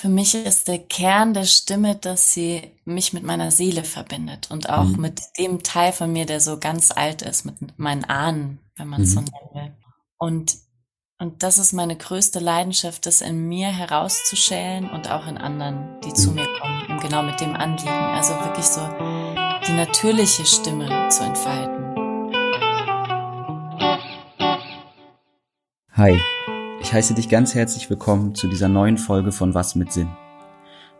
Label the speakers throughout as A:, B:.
A: Für mich ist der Kern der Stimme, dass sie mich mit meiner Seele verbindet und auch mhm. mit dem Teil von mir, der so ganz alt ist, mit meinen Ahnen, wenn man es mhm. so nennen will. Und, und das ist meine größte Leidenschaft, das in mir herauszuschälen und auch in anderen, die zu mhm. mir kommen, genau mit dem Anliegen. Also wirklich so die natürliche Stimme zu entfalten.
B: Hi. Ich heiße dich ganz herzlich willkommen zu dieser neuen Folge von Was mit Sinn.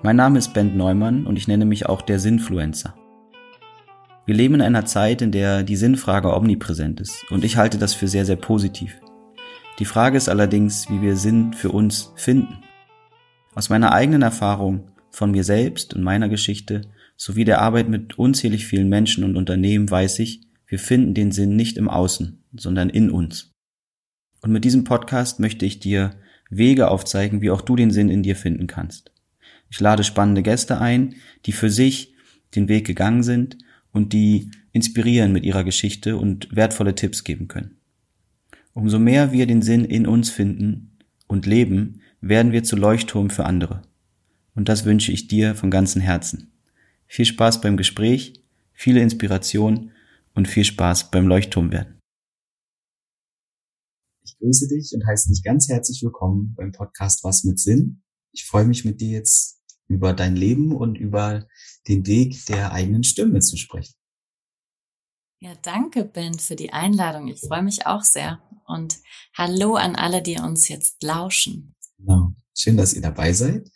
B: Mein Name ist Ben Neumann und ich nenne mich auch der Sinnfluencer. Wir leben in einer Zeit, in der die Sinnfrage omnipräsent ist und ich halte das für sehr, sehr positiv. Die Frage ist allerdings, wie wir Sinn für uns finden. Aus meiner eigenen Erfahrung, von mir selbst und meiner Geschichte sowie der Arbeit mit unzählig vielen Menschen und Unternehmen weiß ich, wir finden den Sinn nicht im Außen, sondern in uns. Und mit diesem Podcast möchte ich dir Wege aufzeigen, wie auch du den Sinn in dir finden kannst. Ich lade spannende Gäste ein, die für sich den Weg gegangen sind und die inspirieren mit ihrer Geschichte und wertvolle Tipps geben können. Umso mehr wir den Sinn in uns finden und leben, werden wir zu Leuchtturm für andere. Und das wünsche ich dir von ganzem Herzen. Viel Spaß beim Gespräch, viele Inspiration und viel Spaß beim Leuchtturm werden. Ich grüße dich und heiße dich ganz herzlich willkommen beim Podcast Was mit Sinn. Ich freue mich mit dir jetzt über dein Leben und über den Weg der eigenen Stimme zu sprechen.
A: Ja, danke, Ben, für die Einladung. Ich freue mich auch sehr. Und hallo an alle, die uns jetzt lauschen.
B: Genau. Schön, dass ihr dabei seid.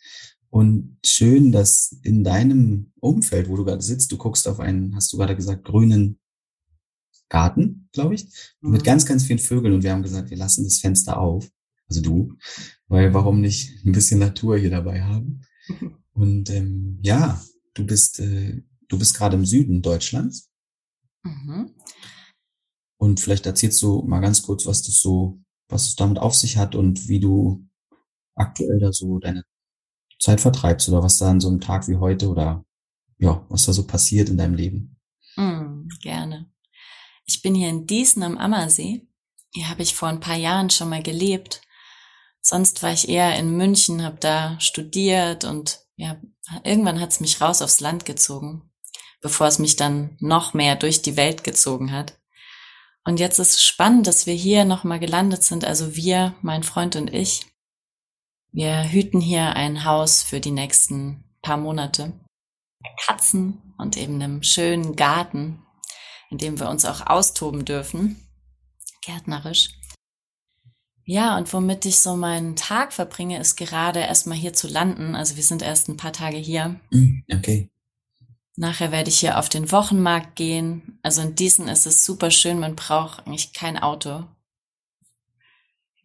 B: Und schön, dass in deinem Umfeld, wo du gerade sitzt, du guckst auf einen, hast du gerade gesagt, grünen Garten, glaube ich, mhm. mit ganz, ganz vielen Vögeln. Und wir haben gesagt, wir lassen das Fenster auf. Also du, weil warum nicht ein bisschen Natur hier dabei haben? Und ähm, ja, du bist, äh, du bist gerade im Süden Deutschlands. Mhm. Und vielleicht erzählst du mal ganz kurz, was das so, was es damit auf sich hat und wie du aktuell da so deine Zeit vertreibst oder was da an so einem Tag wie heute oder ja, was da so passiert in deinem Leben.
A: Mhm, gerne. Ich bin hier in Diesen am Ammersee. Hier habe ich vor ein paar Jahren schon mal gelebt. Sonst war ich eher in München, habe da studiert und ja, irgendwann hat es mich raus aufs Land gezogen, bevor es mich dann noch mehr durch die Welt gezogen hat. Und jetzt ist es spannend, dass wir hier nochmal gelandet sind, also wir, mein Freund und ich. Wir hüten hier ein Haus für die nächsten paar Monate. Katzen und eben einem schönen Garten in dem wir uns auch austoben dürfen, gärtnerisch. Ja, und womit ich so meinen Tag verbringe, ist gerade erstmal hier zu landen. Also wir sind erst ein paar Tage hier.
B: Mm, okay.
A: Nachher werde ich hier auf den Wochenmarkt gehen. Also in diesen ist es super schön. Man braucht eigentlich kein Auto.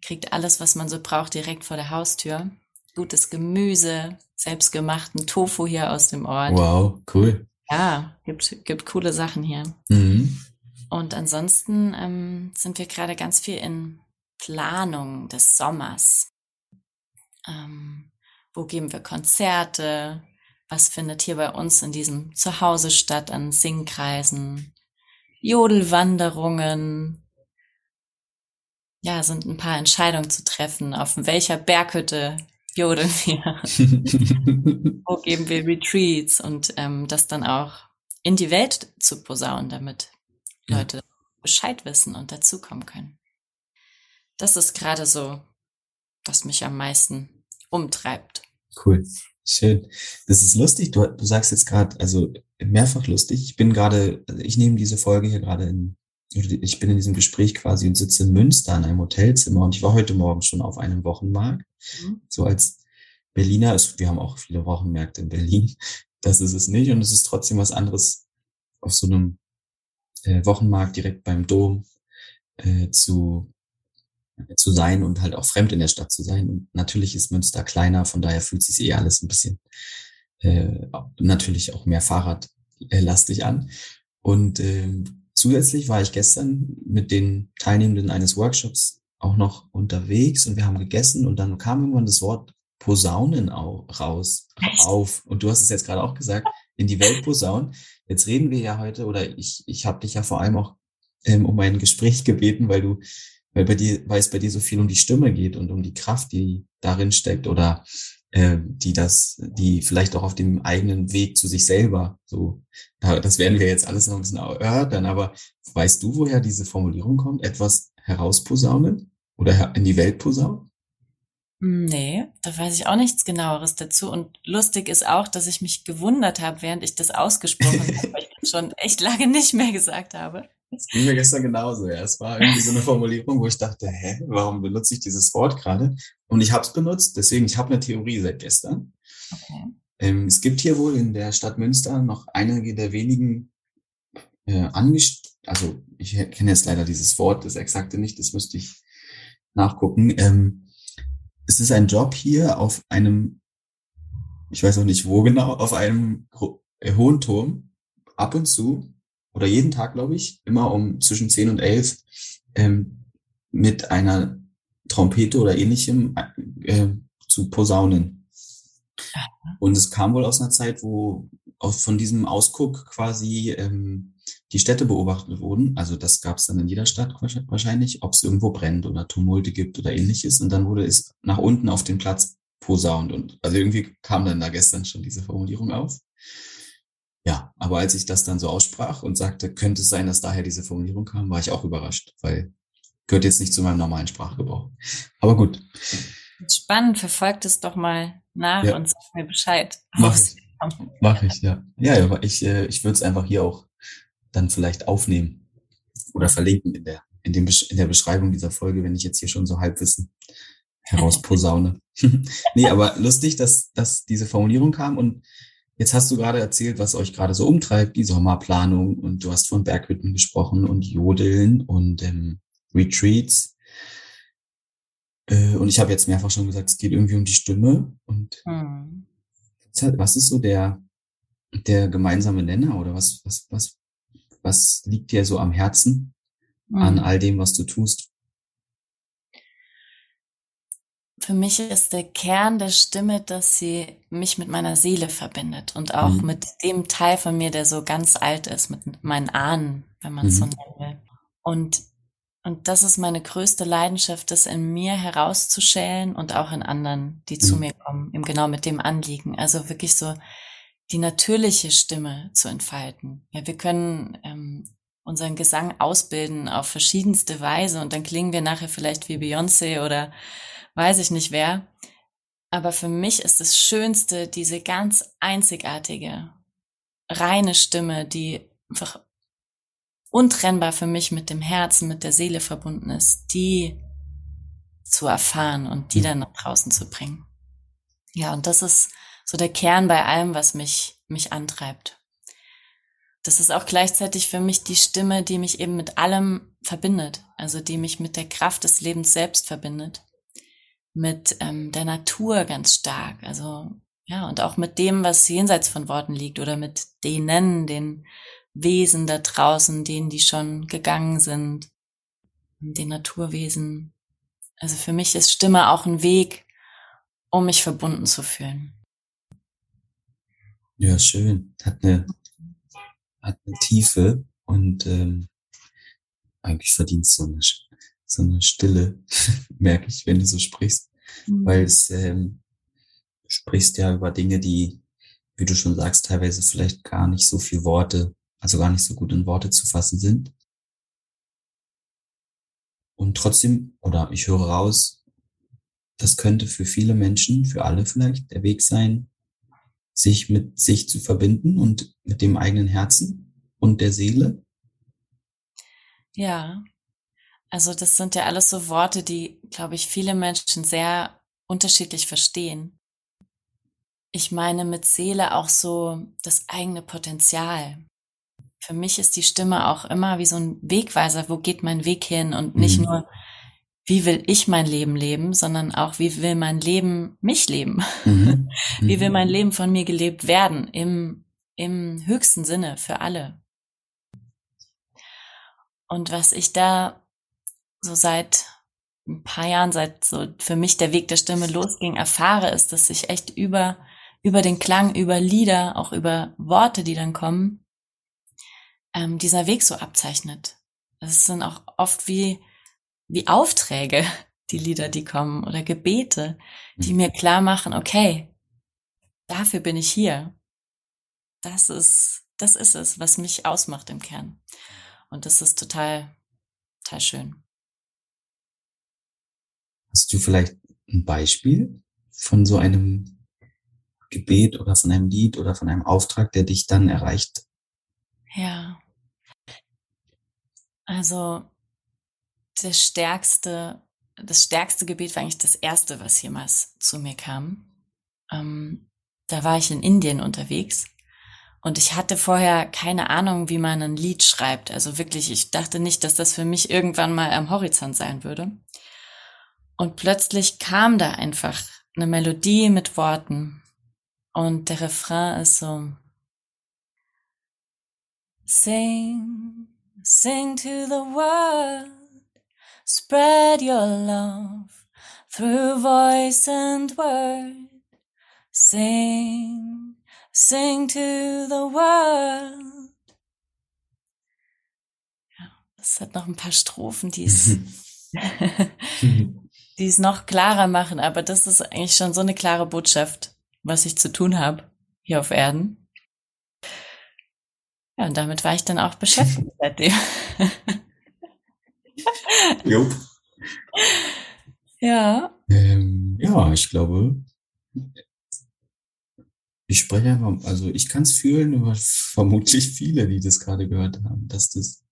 A: Kriegt alles, was man so braucht, direkt vor der Haustür. Gutes Gemüse, selbstgemachten Tofu hier aus dem Ort.
B: Wow, cool.
A: Ja, gibt, gibt coole Sachen hier. Mhm. Und ansonsten ähm, sind wir gerade ganz viel in Planung des Sommers. Ähm, wo geben wir Konzerte? Was findet hier bei uns in diesem Zuhause statt an Singkreisen? Jodelwanderungen. Ja, sind ein paar Entscheidungen zu treffen, auf welcher Berghütte jodeln wir? Wo geben wir Retreats und ähm, das dann auch in die Welt zu posaunen, damit ja. Leute Bescheid wissen und dazukommen können. Das ist gerade so, was mich am meisten umtreibt.
B: Cool. Schön. Das ist lustig. Du, du sagst jetzt gerade, also mehrfach lustig. Ich bin gerade, also ich nehme diese Folge hier gerade in, ich bin in diesem Gespräch quasi und sitze in Münster in einem Hotelzimmer und ich war heute Morgen schon auf einem Wochenmarkt Mhm. So als Berliner, ist, wir haben auch viele Wochenmärkte in Berlin, das ist es nicht und es ist trotzdem was anderes, auf so einem äh, Wochenmarkt direkt beim Dom äh, zu, äh, zu sein und halt auch fremd in der Stadt zu sein. Und natürlich ist Münster kleiner, von daher fühlt sich eh alles ein bisschen äh, natürlich auch mehr Fahrradlastig an. Und äh, zusätzlich war ich gestern mit den Teilnehmenden eines Workshops auch noch unterwegs und wir haben gegessen und dann kam irgendwann das Wort Posaunen raus auf. Und du hast es jetzt gerade auch gesagt, in die Welt posaunen. Jetzt reden wir ja heute, oder ich, ich habe dich ja vor allem auch ähm, um ein Gespräch gebeten, weil du, weil bei dir, weil es bei dir so viel um die Stimme geht und um die Kraft, die darin steckt, oder äh, die das, die vielleicht auch auf dem eigenen Weg zu sich selber, so, das werden wir jetzt alles noch ein bisschen erörtern, aber weißt du, woher diese Formulierung kommt? Etwas herausposaunen oder in die Welt posaunen?
A: Nee, da weiß ich auch nichts genaueres dazu. Und lustig ist auch, dass ich mich gewundert habe, während ich das ausgesprochen habe, weil ich das schon echt lange nicht mehr gesagt habe.
B: Das ging mir gestern genauso. Ja. Es war irgendwie so eine Formulierung, wo ich dachte, hä, warum benutze ich dieses Wort gerade? Und ich habe es benutzt, deswegen, ich habe eine Theorie seit gestern. Okay. Ähm, es gibt hier wohl in der Stadt Münster noch einige der wenigen äh, Angest also ich kenne jetzt leider dieses Wort, das exakte nicht, das müsste ich nachgucken. Ähm, es ist ein Job hier auf einem, ich weiß auch nicht wo genau, auf einem äh, hohen Turm, ab und zu, oder jeden Tag, glaube ich, immer um zwischen 10 und 11, ähm, mit einer Trompete oder ähnlichem äh, zu posaunen. Und es kam wohl aus einer Zeit, wo aus, von diesem Ausguck quasi ähm, die Städte beobachtet wurden. Also das gab es dann in jeder Stadt wahrscheinlich, ob es irgendwo brennt oder Tumulte gibt oder ähnliches. Und dann wurde es nach unten auf den Platz posaunt. Und also irgendwie kam dann da gestern schon diese Formulierung auf. Ja, aber als ich das dann so aussprach und sagte, könnte es sein, dass daher diese Formulierung kam, war ich auch überrascht, weil gehört jetzt nicht zu meinem normalen Sprachgebrauch. Aber gut.
A: Spannend, verfolgt es doch mal nach ja. und sag mir Bescheid.
B: Mach ich. Mach ich, ja. Ja, aber ich, äh, ich würde es einfach hier auch dann vielleicht aufnehmen oder verlinken in der, in, dem, in der Beschreibung dieser Folge, wenn ich jetzt hier schon so Halbwissen herausposaune. nee, aber lustig, dass, dass diese Formulierung kam und jetzt hast du gerade erzählt, was euch gerade so umtreibt, die Sommerplanung und du hast von Berghütten gesprochen und Jodeln und ähm, Retreats. Äh, und ich habe jetzt mehrfach schon gesagt, es geht irgendwie um die Stimme und hm. was ist so der, der gemeinsame Nenner oder was, was, was, was liegt dir so am Herzen mhm. an all dem, was du tust?
A: Für mich ist der Kern der Stimme, dass sie mich mit meiner Seele verbindet und auch mhm. mit dem Teil von mir, der so ganz alt ist, mit meinen Ahnen, wenn man es mhm. so nennen will. Und, und das ist meine größte Leidenschaft, das in mir herauszuschälen und auch in anderen, die zu mhm. mir kommen, eben genau mit dem Anliegen. Also wirklich so die natürliche Stimme zu entfalten. Ja, wir können ähm, unseren Gesang ausbilden auf verschiedenste Weise und dann klingen wir nachher vielleicht wie Beyoncé oder weiß ich nicht wer. Aber für mich ist das Schönste diese ganz einzigartige, reine Stimme, die einfach untrennbar für mich mit dem Herzen, mit der Seele verbunden ist, die zu erfahren und die hm. dann nach draußen zu bringen. Ja, und das ist so der Kern bei allem, was mich, mich antreibt. Das ist auch gleichzeitig für mich die Stimme, die mich eben mit allem verbindet, also die mich mit der Kraft des Lebens selbst verbindet, mit ähm, der Natur ganz stark, also ja, und auch mit dem, was jenseits von Worten liegt oder mit denen, den Wesen da draußen, denen, die schon gegangen sind, den Naturwesen. Also für mich ist Stimme auch ein Weg, um mich verbunden zu fühlen.
B: Ja, schön. Hat eine, hat eine Tiefe und ähm, eigentlich verdient so eine, so eine Stille, merke ich, wenn du so sprichst. Mhm. Weil es ähm, sprichst ja über Dinge, die, wie du schon sagst, teilweise vielleicht gar nicht so viel Worte, also gar nicht so gut in Worte zu fassen sind. Und trotzdem, oder ich höre raus, das könnte für viele Menschen, für alle vielleicht der Weg sein, sich mit sich zu verbinden und mit dem eigenen Herzen und der Seele?
A: Ja, also das sind ja alles so Worte, die, glaube ich, viele Menschen sehr unterschiedlich verstehen. Ich meine mit Seele auch so das eigene Potenzial. Für mich ist die Stimme auch immer wie so ein Wegweiser, wo geht mein Weg hin und nicht mhm. nur, wie will ich mein Leben leben, sondern auch, wie will mein Leben mich leben? Mhm. wie will mhm. mein Leben von mir gelebt werden im, im höchsten Sinne für alle? Und was ich da so seit ein paar Jahren, seit so für mich der Weg der Stimme losging, erfahre, ist, dass sich echt über, über den Klang, über Lieder, auch über Worte, die dann kommen, ähm, dieser Weg so abzeichnet. Es sind auch oft wie wie Aufträge, die Lieder, die kommen oder Gebete, die mhm. mir klar machen, okay, dafür bin ich hier. Das ist, das ist es, was mich ausmacht im Kern. Und das ist total, total schön.
B: Hast du vielleicht ein Beispiel von so einem Gebet oder von einem Lied oder von einem Auftrag, der dich dann erreicht?
A: Ja. Also das stärkste, das stärkste Gebet war eigentlich das erste, was jemals zu mir kam. Ähm, da war ich in Indien unterwegs und ich hatte vorher keine Ahnung, wie man ein Lied schreibt. Also wirklich, ich dachte nicht, dass das für mich irgendwann mal am Horizont sein würde. Und plötzlich kam da einfach eine Melodie mit Worten. Und der Refrain ist so, Sing, sing to the world, spread your love through voice and word. Sing, sing to the world. Ja, es hat noch ein paar Strophen, die es die es noch klarer machen, aber das ist eigentlich schon so eine klare Botschaft, was ich zu tun habe hier auf Erden. Ja, und damit war ich dann auch beschäftigt seitdem.
B: Jupp.
A: Ja.
B: Ähm, ja, ich glaube, ich spreche einfach, also ich kann es fühlen, aber vermutlich viele, die das gerade gehört haben, dass das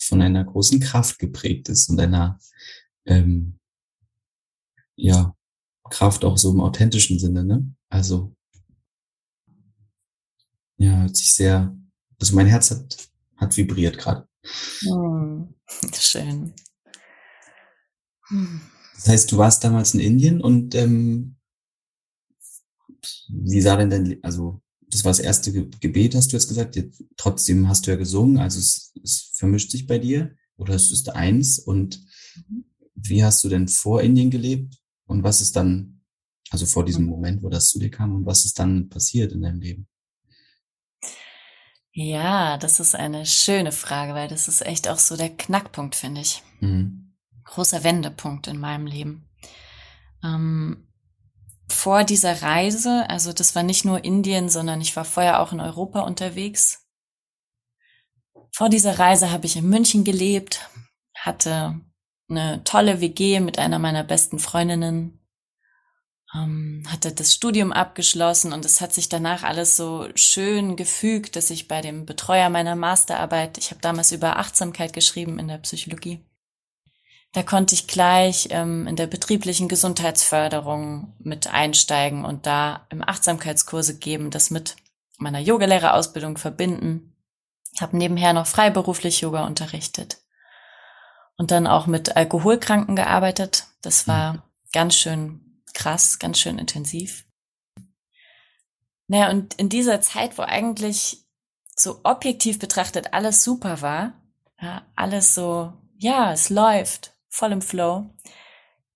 B: von einer großen Kraft geprägt ist und einer ähm, ja, Kraft auch so im authentischen Sinne, ne? Also, ja, hört sich sehr, also mein Herz hat, hat vibriert gerade.
A: Hm, schön.
B: Hm. Das heißt, du warst damals in Indien und ähm, wie sah denn dein, also das war das erste Gebet, hast du jetzt gesagt. Jetzt, trotzdem hast du ja gesungen, also es, es vermischt sich bei dir oder es ist eins. Und mhm. wie hast du denn vor Indien gelebt? Und was ist dann, also vor diesem Moment, wo das zu dir kam, und was ist dann passiert in deinem Leben?
A: Ja, das ist eine schöne Frage, weil das ist echt auch so der Knackpunkt, finde ich. Mhm. Großer Wendepunkt in meinem Leben. Ähm, vor dieser Reise, also das war nicht nur Indien, sondern ich war vorher auch in Europa unterwegs. Vor dieser Reise habe ich in München gelebt, hatte eine tolle WG mit einer meiner besten Freundinnen, ähm, hatte das Studium abgeschlossen und es hat sich danach alles so schön gefügt, dass ich bei dem Betreuer meiner Masterarbeit, ich habe damals über Achtsamkeit geschrieben in der Psychologie, da konnte ich gleich ähm, in der betrieblichen Gesundheitsförderung mit einsteigen und da im Achtsamkeitskurse geben, das mit meiner Yogalehrerausbildung verbinden. Habe nebenher noch freiberuflich Yoga unterrichtet und dann auch mit Alkoholkranken gearbeitet. Das war mhm. ganz schön krass, ganz schön intensiv. Naja, und in dieser Zeit, wo eigentlich so objektiv betrachtet alles super war, ja, alles so, ja, es läuft, voll im Flow,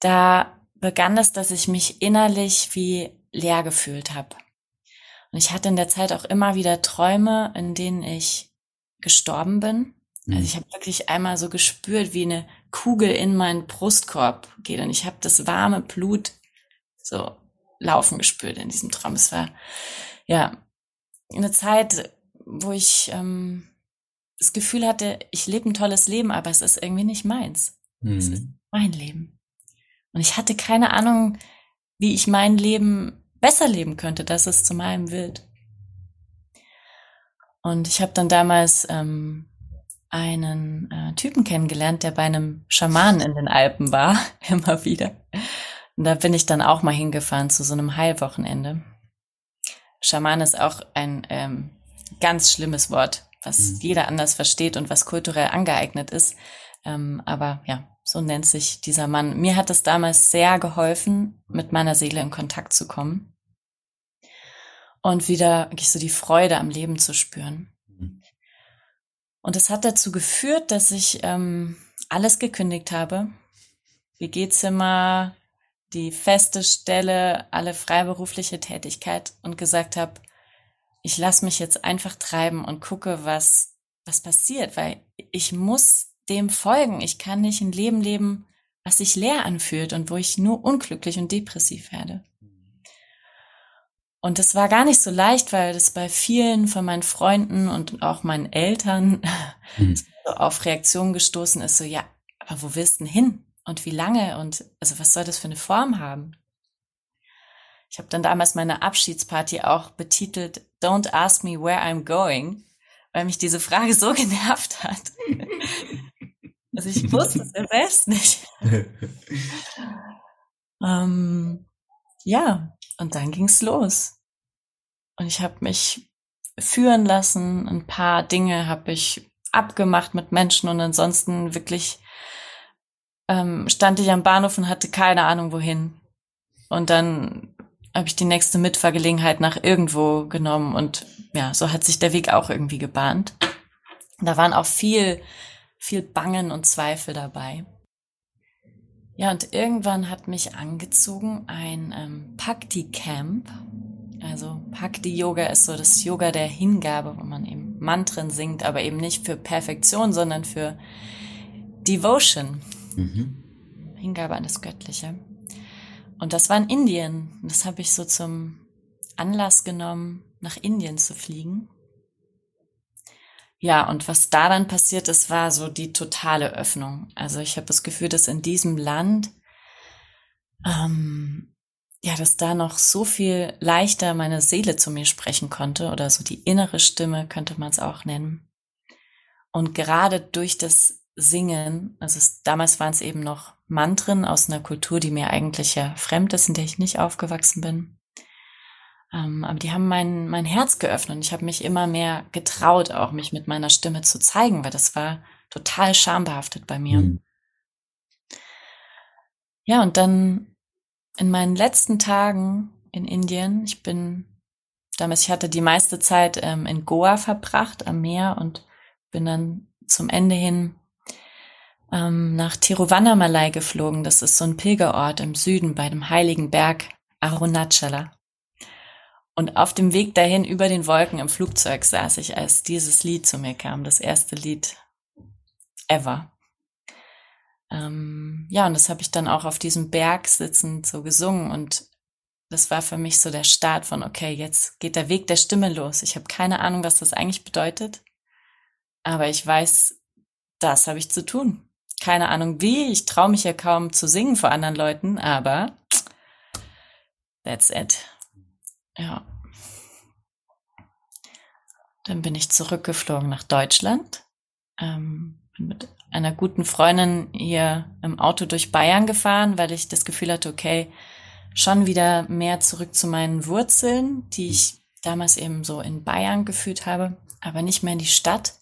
A: da begann es, dass ich mich innerlich wie leer gefühlt habe. Und ich hatte in der Zeit auch immer wieder Träume, in denen ich gestorben bin also mhm. ich habe wirklich einmal so gespürt, wie eine Kugel in meinen Brustkorb geht und ich habe das warme Blut so laufen gespürt in diesem Traum. Es war ja eine Zeit, wo ich ähm, das Gefühl hatte, ich lebe ein tolles Leben, aber es ist irgendwie nicht meins. Mhm. Es ist mein Leben. Und ich hatte keine Ahnung, wie ich mein Leben besser leben könnte, dass es zu meinem wird. Und ich habe dann damals ähm, einen äh, Typen kennengelernt, der bei einem Schamanen in den Alpen war, immer wieder. Und da bin ich dann auch mal hingefahren zu so einem Heilwochenende. Schaman ist auch ein ähm, ganz schlimmes Wort, was mhm. jeder anders versteht und was kulturell angeeignet ist. Ähm, aber ja, so nennt sich dieser Mann. Mir hat es damals sehr geholfen, mit meiner Seele in Kontakt zu kommen und wieder wirklich so die Freude am Leben zu spüren. Und es hat dazu geführt, dass ich ähm, alles gekündigt habe. WG-Zimmer, die feste Stelle, alle freiberufliche Tätigkeit und gesagt habe, ich lasse mich jetzt einfach treiben und gucke, was, was passiert, weil ich muss dem folgen. Ich kann nicht ein Leben leben, was sich leer anfühlt und wo ich nur unglücklich und depressiv werde. Und das war gar nicht so leicht, weil das bei vielen von meinen Freunden und auch meinen Eltern mhm. so auf Reaktionen gestoßen ist, so, ja, aber wo willst du denn hin? Und wie lange? Und also was soll das für eine Form haben? Ich habe dann damals meine Abschiedsparty auch betitelt Don't ask me where I'm going, weil mich diese Frage so genervt hat. also ich wusste es ja selbst nicht. ähm, ja, und dann ging's los. Und ich habe mich führen lassen. Ein paar Dinge habe ich abgemacht mit Menschen und ansonsten wirklich ähm, stand ich am Bahnhof und hatte keine Ahnung wohin. Und dann habe ich die nächste Mitfahrgelegenheit nach irgendwo genommen und ja, so hat sich der Weg auch irgendwie gebahnt. Da waren auch viel, viel Bangen und Zweifel dabei. Ja, und irgendwann hat mich angezogen ein ähm, Bhakti-Camp. Also Bhakti-Yoga ist so das Yoga der Hingabe, wo man eben Mantren singt, aber eben nicht für Perfektion, sondern für Devotion. Mhm. Hingabe an das Göttliche. Und das war in Indien. Das habe ich so zum Anlass genommen, nach Indien zu fliegen. Ja, und was da dann passiert ist, war so die totale Öffnung. Also ich habe das Gefühl, dass in diesem Land, ähm, ja, dass da noch so viel leichter meine Seele zu mir sprechen konnte oder so die innere Stimme könnte man es auch nennen. Und gerade durch das Singen, also es, damals waren es eben noch Mantren aus einer Kultur, die mir eigentlich ja fremd ist, in der ich nicht aufgewachsen bin. Ähm, aber die haben mein, mein Herz geöffnet und ich habe mich immer mehr getraut, auch mich mit meiner Stimme zu zeigen, weil das war total schambehaftet bei mir. Mhm. Ja, und dann in meinen letzten Tagen in Indien, ich bin damals, ich hatte die meiste Zeit ähm, in Goa verbracht am Meer und bin dann zum Ende hin ähm, nach Tiruvannamalai geflogen. Das ist so ein Pilgerort im Süden bei dem heiligen Berg Arunachala. Und auf dem Weg dahin über den Wolken im Flugzeug saß ich, als dieses Lied zu mir kam, das erste Lied ever. Ähm, ja, und das habe ich dann auch auf diesem Berg sitzend so gesungen und das war für mich so der Start von, okay, jetzt geht der Weg der Stimme los. Ich habe keine Ahnung, was das eigentlich bedeutet, aber ich weiß, das habe ich zu tun keine Ahnung wie. Ich traue mich ja kaum zu singen vor anderen Leuten, aber that's it. Ja. Dann bin ich zurückgeflogen nach Deutschland. Ähm, bin mit einer guten Freundin hier im Auto durch Bayern gefahren, weil ich das Gefühl hatte, okay, schon wieder mehr zurück zu meinen Wurzeln, die ich damals eben so in Bayern gefühlt habe, aber nicht mehr in die Stadt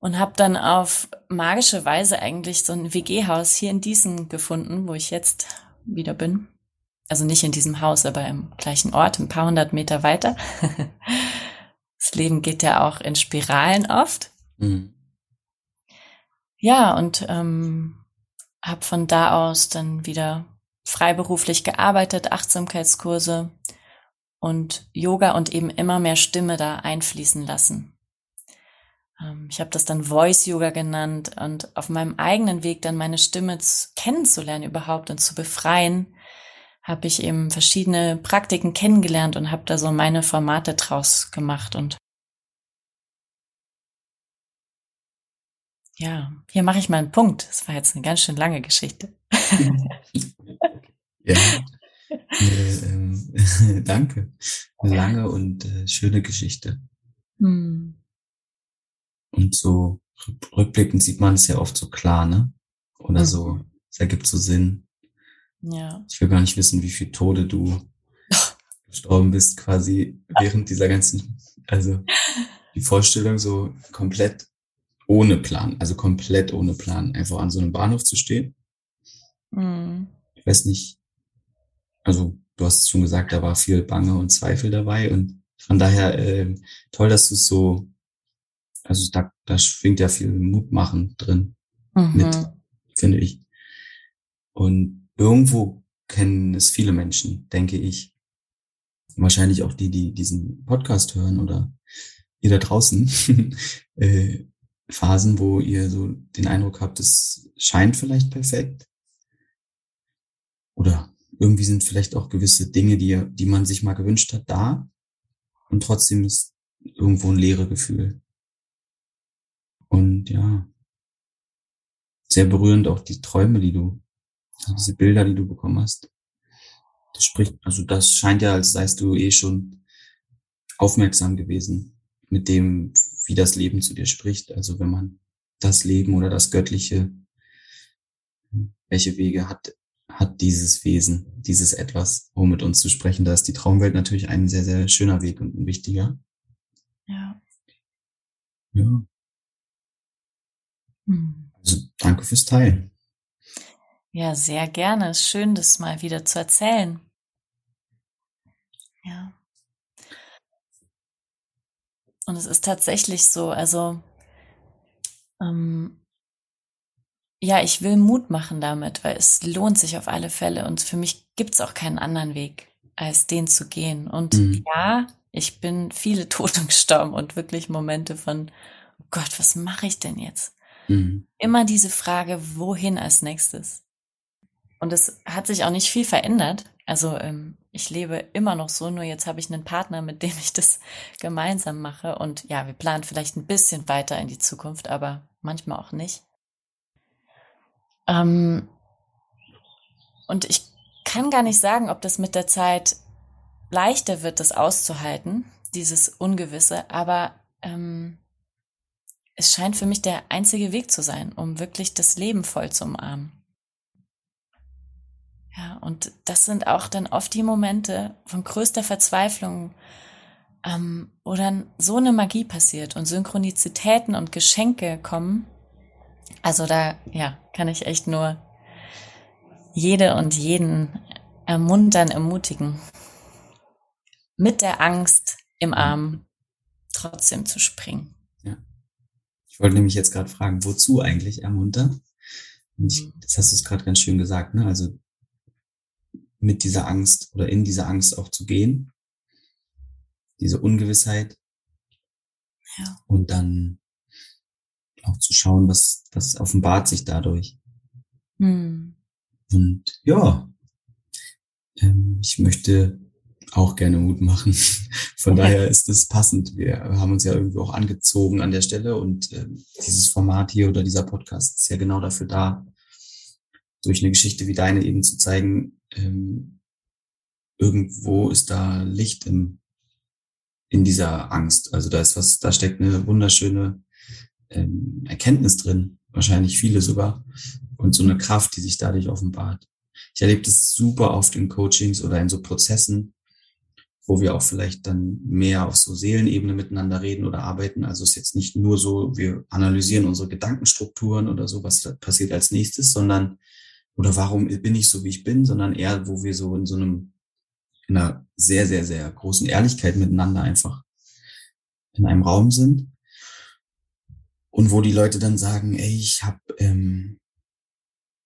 A: und habe dann auf magische Weise eigentlich so ein WG-Haus hier in Diesen gefunden, wo ich jetzt wieder bin. Also nicht in diesem Haus, aber im gleichen Ort, ein paar hundert Meter weiter. das Leben geht ja auch in Spiralen oft. Mhm. Ja, und ähm, habe von da aus dann wieder freiberuflich gearbeitet, Achtsamkeitskurse und Yoga und eben immer mehr Stimme da einfließen lassen. Ähm, ich habe das dann Voice Yoga genannt und auf meinem eigenen Weg dann meine Stimme kennenzulernen überhaupt und zu befreien, habe ich eben verschiedene Praktiken kennengelernt und habe da so meine Formate draus gemacht und ja, hier mache ich mal einen Punkt. Das war jetzt eine ganz schön lange Geschichte.
B: ja. Äh, äh, danke. Eine lange und äh, schöne Geschichte. Hm. Und so rückblickend sieht man es ja oft so klar, ne? Oder mhm. so, es ergibt so Sinn. Ja. Ich will gar nicht wissen, wie viel Tode du gestorben bist, quasi während dieser ganzen, also die Vorstellung so komplett ohne Plan, also komplett ohne Plan, einfach an so einem Bahnhof zu stehen. Mhm. Ich weiß nicht, also du hast es schon gesagt, da war viel Bange und Zweifel dabei und von daher äh, toll, dass du es so also da, da schwingt ja viel Mut machen drin mhm. mit, finde ich. Und irgendwo kennen es viele Menschen, denke ich. Wahrscheinlich auch die, die diesen Podcast hören oder ihr da draußen. äh, Phasen, wo ihr so den Eindruck habt, es scheint vielleicht perfekt? Oder irgendwie sind vielleicht auch gewisse Dinge, die, die man sich mal gewünscht hat, da und trotzdem ist irgendwo ein leere Gefühl. Und ja, sehr berührend auch die Träume, die du, diese Bilder, die du bekommen hast. Das spricht, also das scheint ja, als seist du eh schon aufmerksam gewesen mit dem, wie das Leben zu dir spricht. Also wenn man das Leben oder das Göttliche, welche Wege hat, hat dieses Wesen, dieses Etwas, um mit uns zu sprechen. Da ist die Traumwelt natürlich ein sehr, sehr schöner Weg und ein wichtiger.
A: Ja.
B: Ja. Hm. Also danke fürs Teilen.
A: Ja, sehr gerne. Es ist schön, das mal wieder zu erzählen. Ja. Und es ist tatsächlich so, also ähm, ja, ich will Mut machen damit, weil es lohnt sich auf alle Fälle und für mich gibt es auch keinen anderen Weg, als den zu gehen. Und mhm. ja, ich bin viele Tote gestorben und wirklich Momente von, oh Gott, was mache ich denn jetzt? Mhm. Immer diese Frage, wohin als nächstes? Und es hat sich auch nicht viel verändert. Also ähm, ich lebe immer noch so, nur jetzt habe ich einen Partner, mit dem ich das gemeinsam mache. Und ja, wir planen vielleicht ein bisschen weiter in die Zukunft, aber manchmal auch nicht. Ähm, und ich kann gar nicht sagen, ob das mit der Zeit leichter wird, das auszuhalten, dieses Ungewisse, aber ähm, es scheint für mich der einzige Weg zu sein, um wirklich das Leben voll zu umarmen. Ja, und das sind auch dann oft die Momente von größter Verzweiflung, ähm, wo dann so eine Magie passiert und Synchronizitäten und Geschenke kommen. Also da, ja, kann ich echt nur jede und jeden ermuntern, ermutigen, mit der Angst im Arm trotzdem zu springen.
B: Ich wollte nämlich jetzt gerade fragen, wozu eigentlich ermuntern? Ich, mhm. das hast du es gerade ganz schön gesagt, ne? Also mit dieser Angst oder in dieser Angst auch zu gehen, diese Ungewissheit. Ja. Und dann auch zu schauen, was, was offenbart sich dadurch. Mhm. Und ja, ähm, ich möchte auch gerne Mut machen. Von okay. daher ist es passend. Wir haben uns ja irgendwie auch angezogen an der Stelle und äh, dieses Format hier oder dieser Podcast ist ja genau dafür da, durch eine Geschichte wie deine eben zu zeigen, ähm, irgendwo ist da Licht im, in dieser Angst. Also da ist was, da steckt eine wunderschöne ähm, Erkenntnis drin, wahrscheinlich viele sogar, und so eine Kraft, die sich dadurch offenbart. Ich erlebe das super oft in Coachings oder in so Prozessen, wo wir auch vielleicht dann mehr auf so Seelenebene miteinander reden oder arbeiten. Also es ist jetzt nicht nur so, wir analysieren unsere Gedankenstrukturen oder so, was passiert als nächstes, sondern oder warum bin ich so, wie ich bin, sondern eher, wo wir so in so einem, in einer sehr, sehr, sehr großen Ehrlichkeit miteinander einfach in einem Raum sind. Und wo die Leute dann sagen, ey, ich habe, ähm,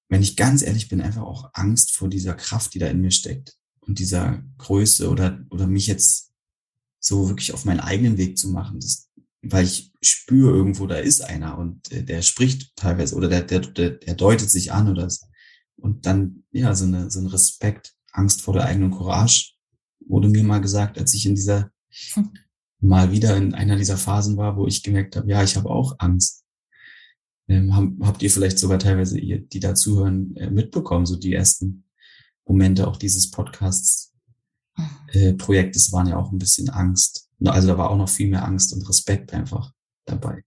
B: wenn ich ganz ehrlich bin, einfach auch Angst vor dieser Kraft, die da in mir steckt und dieser Größe oder, oder mich jetzt so wirklich auf meinen eigenen Weg zu machen, das, weil ich spüre irgendwo, da ist einer und äh, der spricht teilweise oder der, der, der, der deutet sich an oder so. Und dann, ja, so, eine, so ein Respekt, Angst vor der eigenen Courage wurde mir mal gesagt, als ich in dieser, mal wieder in einer dieser Phasen war, wo ich gemerkt habe, ja, ich habe auch Angst. Ähm, hab, habt ihr vielleicht sogar teilweise, ihr, die da zuhören, äh, mitbekommen, so die ersten Momente auch dieses Podcasts mhm. äh, Projektes waren ja auch ein bisschen Angst. Also da war auch noch viel mehr Angst und Respekt einfach dabei.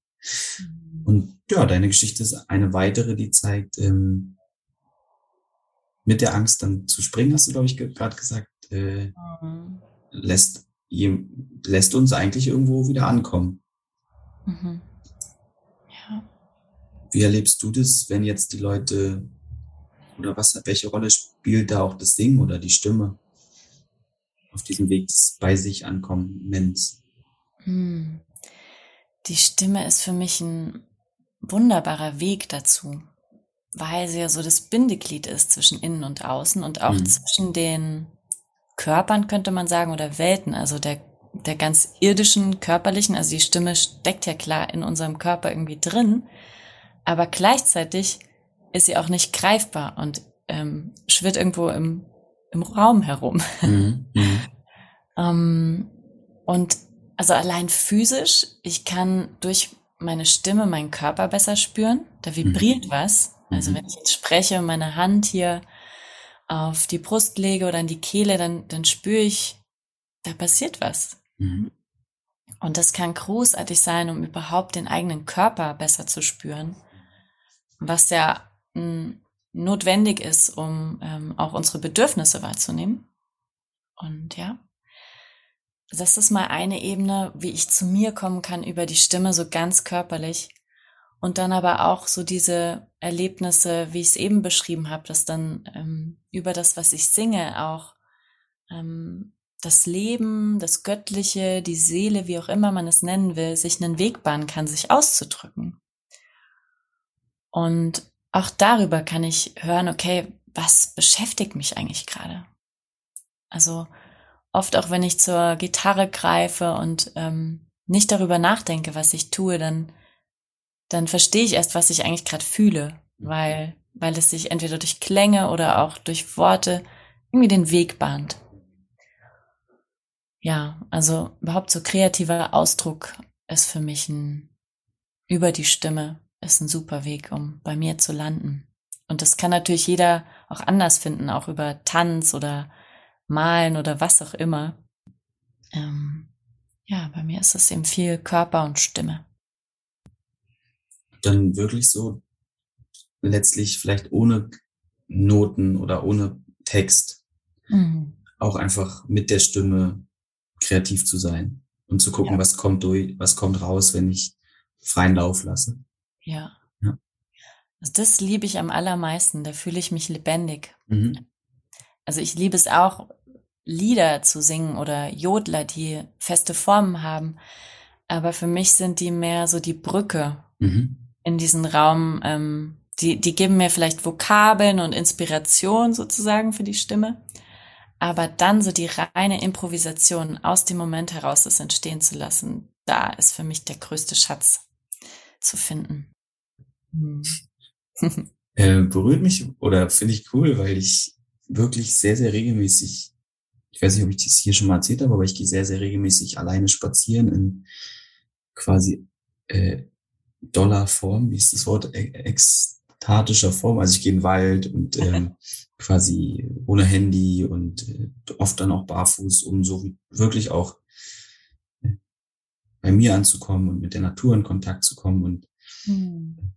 B: Mhm. Und ja, deine Geschichte ist eine weitere, die zeigt, ähm, mit der Angst dann zu springen, hast du, glaube ich, gerade gesagt, äh, mhm. lässt, lässt uns eigentlich irgendwo wieder ankommen. Mhm. Ja. Wie erlebst du das, wenn jetzt die Leute oder was, welche Rolle spielt da auch das Singen oder die Stimme auf diesem Weg des bei sich ankommens?
A: Hm. Die Stimme ist für mich ein wunderbarer Weg dazu, weil sie ja so das Bindeglied ist zwischen innen und außen und auch mhm. zwischen den Körpern, könnte man sagen, oder Welten, also der der ganz irdischen, körperlichen, also die Stimme steckt ja klar in unserem Körper irgendwie drin, aber gleichzeitig ist sie auch nicht greifbar und ähm, schwirrt irgendwo im, im Raum herum. Mhm. Mhm. ähm, und also allein physisch, ich kann durch meine Stimme meinen Körper besser spüren. Da vibriert mhm. was. Also mhm. wenn ich jetzt spreche und meine Hand hier auf die Brust lege oder in die Kehle, dann, dann spüre ich, da passiert was. Mhm. Und das kann großartig sein, um überhaupt den eigenen Körper besser zu spüren, was ja hm, notwendig ist, um ähm, auch unsere Bedürfnisse wahrzunehmen. Und ja, das ist mal eine Ebene, wie ich zu mir kommen kann über die Stimme, so ganz körperlich. Und dann aber auch so diese Erlebnisse, wie ich es eben beschrieben habe, dass dann ähm, über das, was ich singe, auch ähm, das Leben, das Göttliche, die Seele, wie auch immer man es nennen will, sich einen Weg bahnen kann, sich auszudrücken. Und auch darüber kann ich hören, okay, was beschäftigt mich eigentlich gerade? Also oft auch wenn ich zur Gitarre greife und ähm, nicht darüber nachdenke, was ich tue, dann, dann verstehe ich erst, was ich eigentlich gerade fühle, weil, weil es sich entweder durch Klänge oder auch durch Worte irgendwie den Weg bahnt. Ja, also überhaupt so kreativer Ausdruck ist für mich ein, über die Stimme ist ein super Weg, um bei mir zu landen. Und das kann natürlich jeder auch anders finden, auch über Tanz oder Malen oder was auch immer. Ähm, ja, bei mir ist es eben viel Körper und Stimme.
B: Dann wirklich so letztlich vielleicht ohne Noten oder ohne Text mhm. auch einfach mit der Stimme kreativ zu sein und zu gucken, ja. was kommt durch, was kommt raus, wenn ich freien Lauf lasse.
A: Ja. ja. Also das liebe ich am allermeisten, da fühle ich mich lebendig. Mhm. Also ich liebe es auch, Lieder zu singen oder Jodler, die feste Formen haben. Aber für mich sind die mehr so die Brücke mhm. In diesen Raum. Ähm, die, die geben mir vielleicht Vokabeln und Inspiration sozusagen für die Stimme. Aber dann so die reine Improvisation aus dem Moment heraus das entstehen zu lassen, da ist für mich der größte Schatz zu finden.
B: Hm. äh, berührt mich oder finde ich cool, weil ich wirklich sehr, sehr regelmäßig ich weiß nicht, ob ich das hier schon mal erzählt habe, aber ich gehe sehr, sehr regelmäßig alleine spazieren in quasi äh, Dollarform, wie ist das Wort, e ekstatischer Form. Also ich gehe in den Wald und ähm, quasi ohne Handy und äh, oft dann auch barfuß, um so wirklich auch äh, bei mir anzukommen und mit der Natur in Kontakt zu kommen. Und mhm.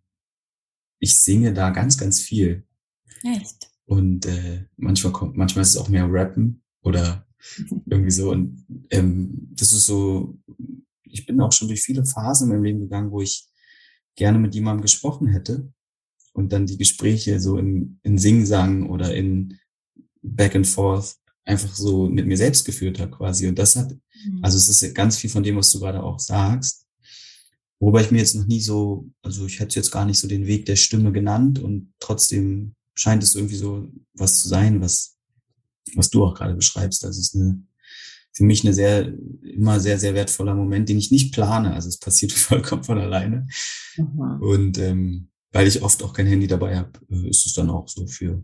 B: ich singe da ganz, ganz viel. Echt? Und äh, manchmal kommt, manchmal ist es auch mehr Rappen, oder irgendwie so. Und ähm, das ist so, ich bin auch schon durch viele Phasen in meinem Leben gegangen, wo ich gerne mit jemandem gesprochen hätte und dann die Gespräche so in, in Singsang oder in Back and Forth einfach so mit mir selbst geführt habe quasi. Und das hat, mhm. also es ist ganz viel von dem, was du gerade auch sagst. Wobei ich mir jetzt noch nie so, also ich hätte jetzt gar nicht so den Weg der Stimme genannt und trotzdem scheint es irgendwie so was zu sein, was was du auch gerade beschreibst. Das ist eine, für mich eine sehr, immer sehr, sehr wertvoller Moment, den ich nicht plane. Also es passiert vollkommen von alleine. Mhm. Und ähm, weil ich oft auch kein Handy dabei habe, äh, ist es dann auch so für,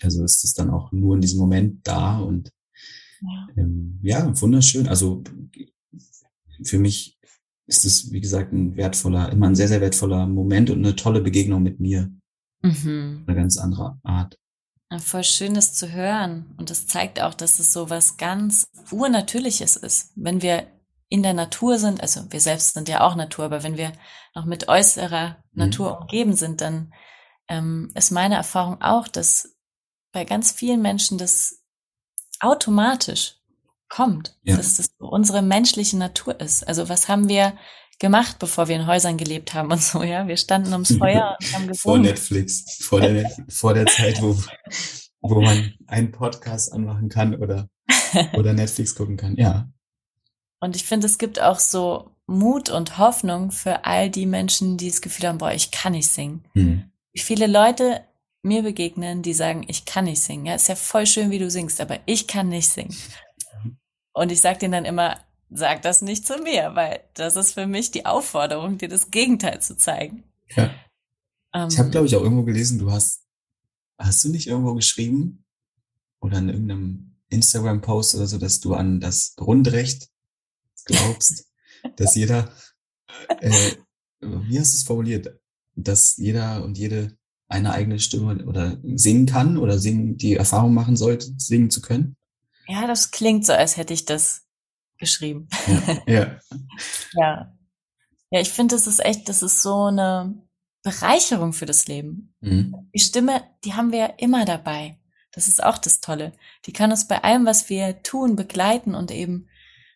B: also ist es dann auch nur in diesem Moment da und ja, ähm, ja wunderschön. Also für mich ist es, wie gesagt, ein wertvoller, immer ein sehr, sehr wertvoller Moment und eine tolle Begegnung mit mir. Mhm. Eine ganz andere Art.
A: Voll schön, das zu hören. Und das zeigt auch, dass es so was ganz Urnatürliches ist. Wenn wir in der Natur sind, also wir selbst sind ja auch Natur, aber wenn wir noch mit äußerer mhm. Natur umgeben sind, dann ähm, ist meine Erfahrung auch, dass bei ganz vielen Menschen das automatisch kommt, ja. dass das unsere menschliche Natur ist. Also was haben wir gemacht, bevor wir in Häusern gelebt haben und so, ja. Wir standen ums Feuer und haben gesungen.
B: Vor Netflix, vor der, vor der Zeit, wo, wo man einen Podcast anmachen kann oder, oder Netflix gucken kann, ja.
A: Und ich finde, es gibt auch so Mut und Hoffnung für all die Menschen, die das Gefühl haben, boah, ich kann nicht singen. Mhm. Wie viele Leute mir begegnen, die sagen, ich kann nicht singen. Ja, ist ja voll schön, wie du singst, aber ich kann nicht singen. Und ich sage denen dann immer, sag das nicht zu mir, weil das ist für mich die Aufforderung, dir das Gegenteil zu zeigen.
B: Ja. Ähm, ich habe, glaube ich, auch irgendwo gelesen, du hast, hast du nicht irgendwo geschrieben oder in irgendeinem Instagram-Post oder so, dass du an das Grundrecht glaubst, dass jeder, äh, wie hast du es formuliert, dass jeder und jede eine eigene Stimme oder singen kann oder singen, die Erfahrung machen sollte, singen zu können?
A: Ja, das klingt so, als hätte ich das geschrieben.
B: Ja. Ja,
A: ja. ja ich finde, das ist echt, das ist so eine Bereicherung für das Leben. Mhm. Die Stimme, die haben wir immer dabei. Das ist auch das Tolle. Die kann uns bei allem, was wir tun, begleiten und eben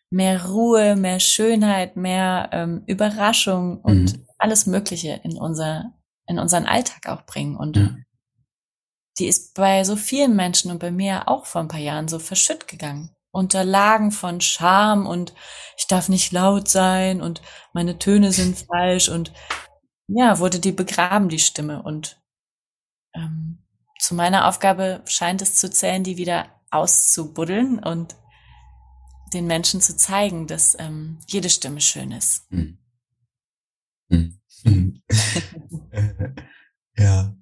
A: mehr Ruhe, mehr Schönheit, mehr ähm, Überraschung und mhm. alles Mögliche in unser in unseren Alltag auch bringen. Und ja. die ist bei so vielen Menschen und bei mir auch vor ein paar Jahren so verschütt gegangen. Unter Lagen von Scham und ich darf nicht laut sein und meine Töne sind falsch und ja, wurde die begraben, die Stimme. Und ähm, zu meiner Aufgabe scheint es zu zählen, die wieder auszubuddeln und den Menschen zu zeigen, dass ähm, jede Stimme schön ist. Hm.
B: Hm. ja.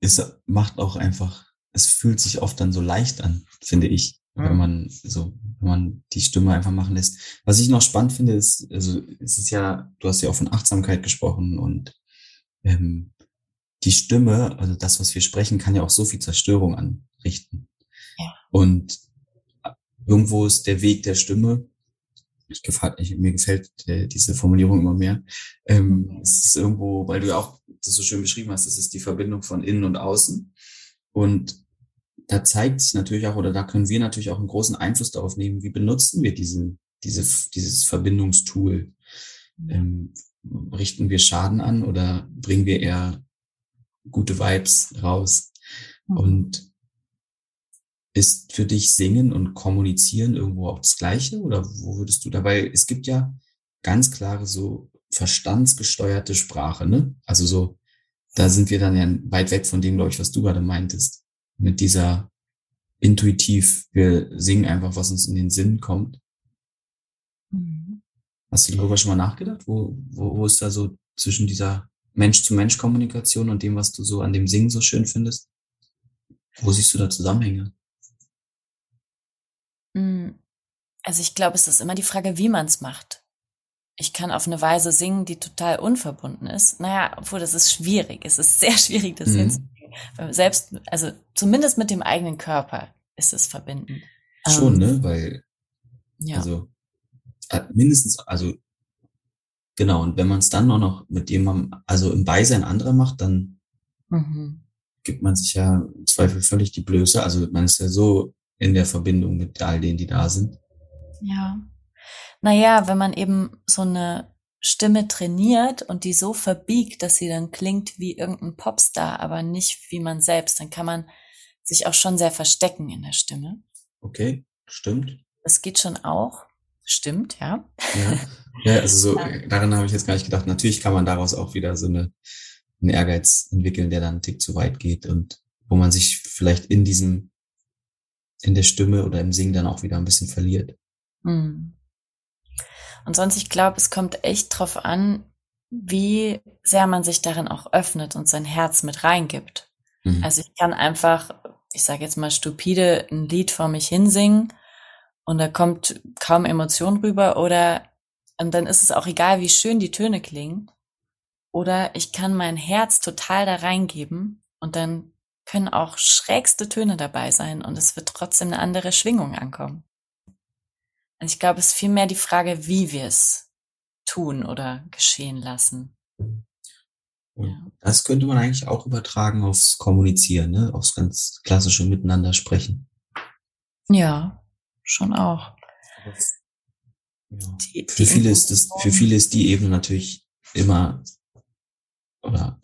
B: Es macht auch einfach, es fühlt sich oft dann so leicht an, finde ich. Wenn man so, wenn man die Stimme einfach machen lässt. Was ich noch spannend finde, ist, also es ist ja, du hast ja auch von Achtsamkeit gesprochen und ähm, die Stimme, also das, was wir sprechen, kann ja auch so viel Zerstörung anrichten. Ja. Und irgendwo ist der Weg der Stimme ich gefällt, ich, mir gefällt äh, diese Formulierung immer mehr. Ähm, mhm. es ist irgendwo, weil du ja auch das so schön beschrieben hast, es ist die Verbindung von innen und außen. Und da zeigt sich natürlich auch, oder da können wir natürlich auch einen großen Einfluss darauf nehmen, wie benutzen wir diesen, diese, dieses Verbindungstool. Ähm, richten wir Schaden an oder bringen wir eher gute Vibes raus? Mhm. Und ist für dich Singen und Kommunizieren irgendwo auch das Gleiche? Oder wo würdest du dabei, es gibt ja ganz klare so verstandsgesteuerte Sprache, ne? Also so, da sind wir dann ja weit weg von dem, glaube ich, was du gerade meintest. Mit dieser intuitiv, wir singen einfach, was uns in den Sinn kommt. Mhm. Hast du darüber schon mal nachgedacht? Wo, wo, wo ist da so zwischen dieser Mensch-zu-Mensch-Kommunikation und dem, was du so an dem Singen so schön findest? Wo siehst du da Zusammenhänge?
A: Hm, also ich glaube, es ist immer die Frage, wie man es macht. Ich kann auf eine Weise singen, die total unverbunden ist. Naja, obwohl das ist schwierig. Es ist sehr schwierig, das mhm. Hinzukriegen. Selbst, also zumindest mit dem eigenen Körper ist es verbinden.
B: Schon, ähm, ne? Weil, ja. also äh, mindestens, also genau, und wenn man es dann auch noch mit jemandem, also im Beisein anderer macht, dann mhm. gibt man sich ja im Zweifel völlig die Blöße. Also man ist ja so in der Verbindung mit all denen, die da sind.
A: Ja. Naja, wenn man eben so eine Stimme trainiert und die so verbiegt, dass sie dann klingt wie irgendein Popstar, aber nicht wie man selbst, dann kann man sich auch schon sehr verstecken in der Stimme.
B: Okay, stimmt.
A: Das geht schon auch. Stimmt, ja.
B: Ja, ja also so, ja. daran habe ich jetzt gar nicht gedacht. Natürlich kann man daraus auch wieder so eine, einen Ehrgeiz entwickeln, der dann einen Tick zu weit geht und wo man sich vielleicht in diesem in der Stimme oder im Singen dann auch wieder ein bisschen verliert.
A: Hm. Und sonst, ich glaube, es kommt echt drauf an, wie sehr man sich darin auch öffnet und sein Herz mit reingibt. Mhm. Also ich kann einfach, ich sage jetzt mal stupide, ein Lied vor mich hinsingen und da kommt kaum Emotion rüber oder und dann ist es auch egal, wie schön die Töne klingen. Oder ich kann mein Herz total da reingeben und dann können auch schrägste Töne dabei sein und es wird trotzdem eine andere Schwingung ankommen. Und ich glaube, es ist vielmehr die Frage, wie wir es tun oder geschehen lassen.
B: Ja. Das könnte man eigentlich auch übertragen aufs Kommunizieren, ne? aufs ganz klassische Miteinander sprechen.
A: Ja, schon auch.
B: Ja. Die, für viele ist das, für viele ist die Ebene natürlich immer oder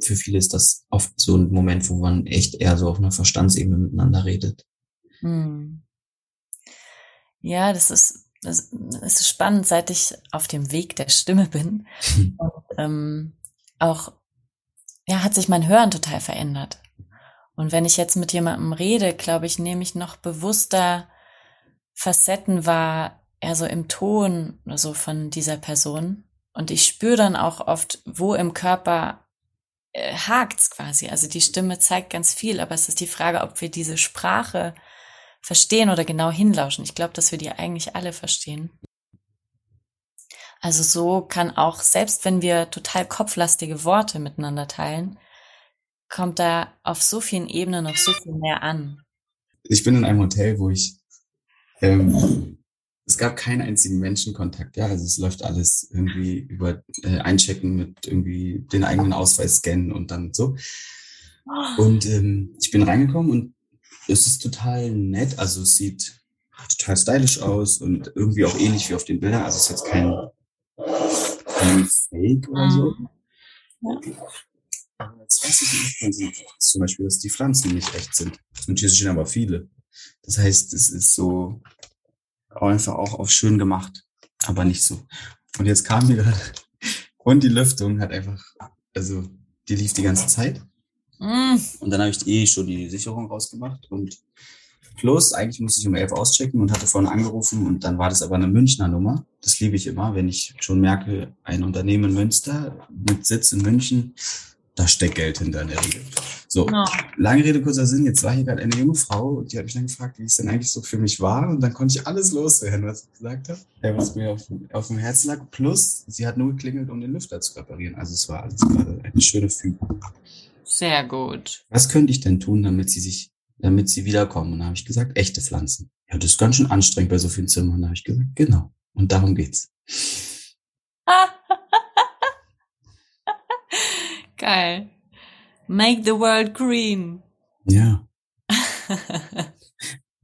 B: für viele ist das oft so ein Moment, wo man echt eher so auf einer Verstandsebene miteinander redet. Hm.
A: Ja, das ist, das, das ist spannend, seit ich auf dem Weg der Stimme bin. Und, ähm, auch, ja, hat sich mein Hören total verändert. Und wenn ich jetzt mit jemandem rede, glaube ich, nehme ich noch bewusster Facetten wahr, eher so im Ton oder so von dieser Person. Und ich spüre dann auch oft, wo im Körper äh, hakt's quasi. Also die Stimme zeigt ganz viel, aber es ist die Frage, ob wir diese Sprache verstehen oder genau hinlauschen. Ich glaube, dass wir die eigentlich alle verstehen. Also so kann auch, selbst wenn wir total kopflastige Worte miteinander teilen, kommt da auf so vielen Ebenen noch so viel mehr an.
B: Ich bin in einem Hotel, wo ich ähm, es gab keinen einzigen Menschenkontakt, ja. Also es läuft alles irgendwie über äh, Einchecken mit irgendwie den eigenen Ausweis scannen und dann so. Und ähm, ich bin reingekommen und es ist total nett. Also es sieht total stylisch aus und irgendwie auch ähnlich wie auf den Bildern. Also es ist jetzt kein, kein Fake oder so. Ja. Aber jetzt weiß ich nicht, man sieht zum Beispiel, dass die Pflanzen nicht echt sind. Und hier sind aber viele. Das heißt, es ist so, einfach auch auf schön gemacht, aber nicht so. Und jetzt kam mir gerade, und die Lüftung hat einfach, also die lief die ganze Zeit. Mm. Und dann habe ich eh schon die Sicherung rausgemacht und plus, eigentlich musste ich um elf auschecken und hatte vorhin angerufen und dann war das aber eine Münchner Nummer. Das liebe ich immer, wenn ich schon merke, ein Unternehmen in Münster mit Sitz in München, da steckt Geld hinter in der Regel. So, oh. lange Rede, kurzer Sinn. Jetzt war hier gerade eine junge Frau und die hat mich dann gefragt, wie es denn eigentlich so für mich war. Und dann konnte ich alles loswerden, was ich gesagt habe, was mir auf, auf dem Herzen lag. Plus, sie hat nur geklingelt, um den Lüfter zu reparieren. Also es war alles gerade eine schöne Fügung.
A: Sehr gut.
B: Was könnte ich denn tun, damit sie sich, damit sie wiederkommen? Und da habe ich gesagt, echte Pflanzen. Ja, das ist ganz schön anstrengend bei so vielen Zimmern. Da habe ich gesagt, genau. Und darum geht's.
A: Geil. Make the world green.
B: Ja.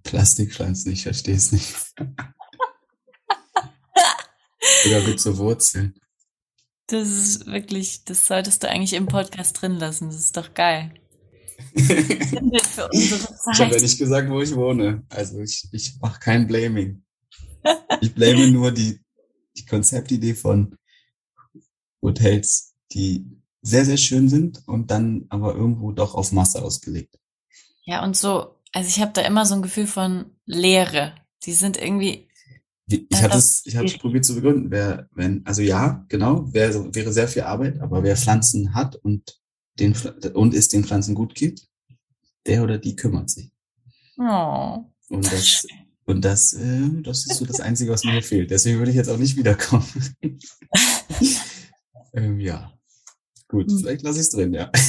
B: Plastikpflanzen, ich verstehe es nicht. Oder mit so Wurzeln.
A: Das ist wirklich, das solltest du eigentlich im Podcast drin lassen. Das ist doch geil.
B: Ich habe ja nicht gesagt, wo ich wohne. Also ich, ich mache kein Blaming. Ich blame nur die, die Konzeptidee von Hotels, die sehr, sehr schön sind und dann aber irgendwo doch auf Masse ausgelegt.
A: Ja, und so, also ich habe da immer so ein Gefühl von Leere. Die sind irgendwie.
B: Ich hatte es, ich hatte es probiert zu begründen. Wer, wenn, also ja, genau, wär, wäre sehr viel Arbeit, aber wer Pflanzen hat und den und es den Pflanzen gut geht, der oder die kümmert sich.
A: Oh.
B: Und das, und das, äh, das ist so das Einzige, was mir fehlt. Deswegen würde ich jetzt auch nicht wiederkommen. ähm, ja. Gut, hm. vielleicht lasse ich es drin, ja.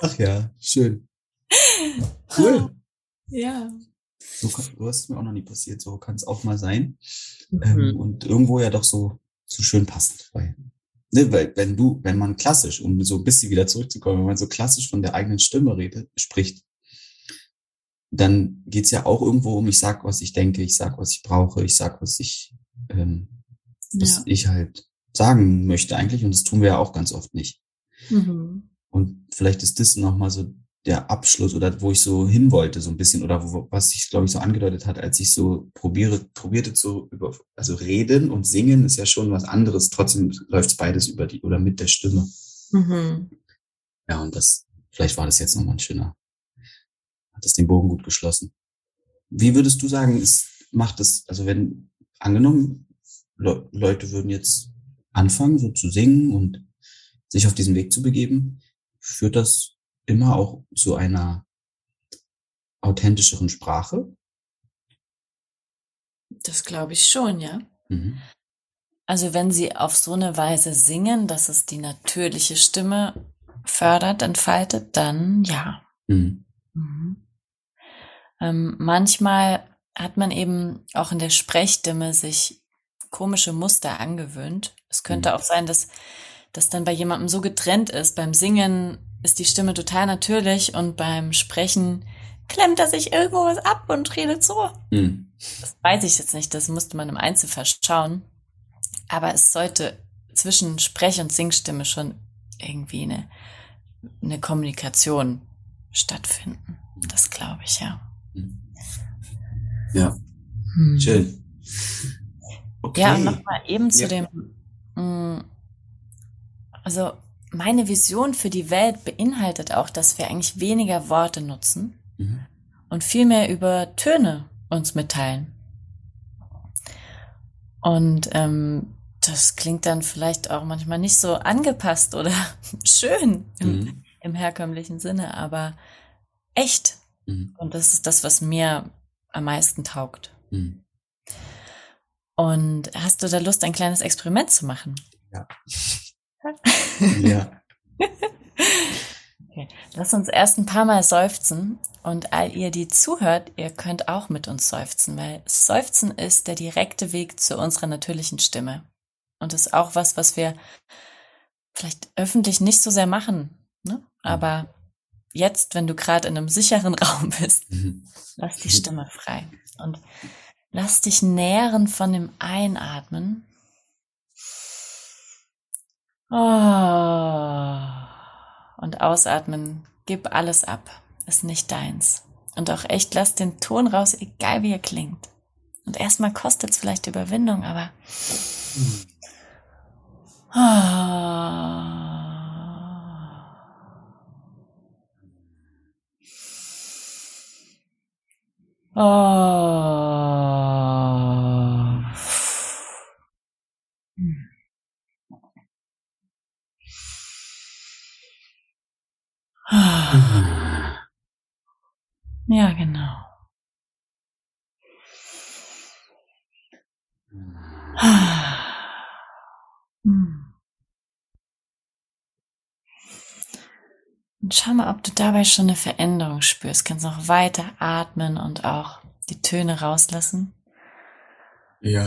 B: Ach ja, schön. Cool.
A: Ja.
B: So, du hast mir auch noch nie passiert, so kann es auch mal sein. Mhm. Ähm, und irgendwo ja doch so, so schön passend. Weil, ne, weil wenn du, wenn man klassisch, um so ein bisschen wieder zurückzukommen, wenn man so klassisch von der eigenen Stimme redet, spricht, dann geht's ja auch irgendwo um, ich sag, was ich denke, ich sag, was ich brauche, ich sag, was ich, ähm, was ja. ich halt sagen möchte eigentlich. Und das tun wir ja auch ganz oft nicht. Mhm. Und vielleicht ist das nochmal so der Abschluss oder wo ich so hin wollte, so ein bisschen, oder wo, was ich, glaube ich, so angedeutet hat, als ich so probiere, probierte zu über, also reden und singen ist ja schon was anderes. Trotzdem läuft beides über die oder mit der Stimme. Mhm. Ja, und das, vielleicht war das jetzt nochmal ein schöner, hat das den Bogen gut geschlossen. Wie würdest du sagen, es macht es, also wenn, angenommen, Le Leute würden jetzt anfangen, so zu singen und sich auf diesen Weg zu begeben, führt das immer auch zu einer authentischeren Sprache?
A: Das glaube ich schon, ja. Mhm. Also wenn sie auf so eine Weise singen, dass es die natürliche Stimme fördert, entfaltet, dann ja. Mhm. Mhm. Ähm, manchmal hat man eben auch in der Sprechstimme sich komische Muster angewöhnt. Es könnte mhm. auch sein, dass das dann bei jemandem so getrennt ist. Beim Singen ist die Stimme total natürlich und beim Sprechen klemmt er sich irgendwo was ab und redet so. Mhm. Das weiß ich jetzt nicht, das musste man im Einzelfall schauen. Aber es sollte zwischen Sprech- und Singstimme schon irgendwie eine, eine Kommunikation stattfinden. Das glaube ich, ja.
B: Ja. Hm. Schön.
A: Okay. Ja, und nochmal eben zu ja. dem, mh, mm, also meine Vision für die Welt beinhaltet auch, dass wir eigentlich weniger Worte nutzen mhm. und viel mehr über Töne uns mitteilen. Und ähm, das klingt dann vielleicht auch manchmal nicht so angepasst oder schön im, mhm. im herkömmlichen Sinne, aber echt. Mhm. Und das ist das, was mir am meisten taugt. Mhm. Und hast du da Lust, ein kleines Experiment zu machen?
B: Ja. ja.
A: Okay. Lass uns erst ein paar Mal seufzen und all ihr, die zuhört, ihr könnt auch mit uns seufzen, weil Seufzen ist der direkte Weg zu unserer natürlichen Stimme. Und ist auch was, was wir vielleicht öffentlich nicht so sehr machen. Ne? Aber jetzt, wenn du gerade in einem sicheren Raum bist, mhm. lass die Stimme frei. Und lass dich nähren von dem Einatmen. Oh und ausatmen. Gib alles ab. Ist nicht deins. Und auch echt lass den Ton raus, egal wie er klingt. Und erstmal kostet es vielleicht Überwindung, aber. Oh. Ja, genau. Hm. Und schau mal, ob du dabei schon eine Veränderung spürst. Kannst noch weiter atmen und auch die Töne rauslassen.
B: Ja,